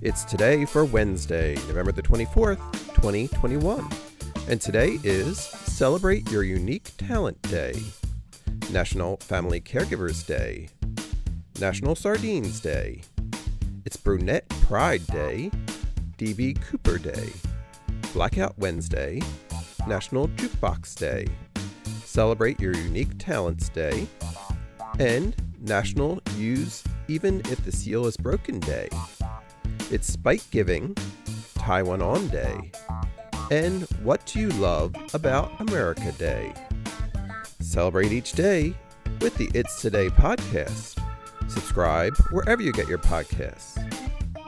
It's today for Wednesday, November the 24th, 2021. And today is Celebrate Your Unique Talent Day, National Family Caregivers Day, National Sardines Day, it's Brunette Pride Day, DB Cooper Day, Blackout Wednesday, National Jukebox Day, Celebrate Your Unique Talents Day, and National Use Even If the Seal is Broken Day. It's Spike Giving, Tie One On Day, and What Do You Love About America Day. Celebrate each day with the It's Today podcast. Subscribe wherever you get your podcasts.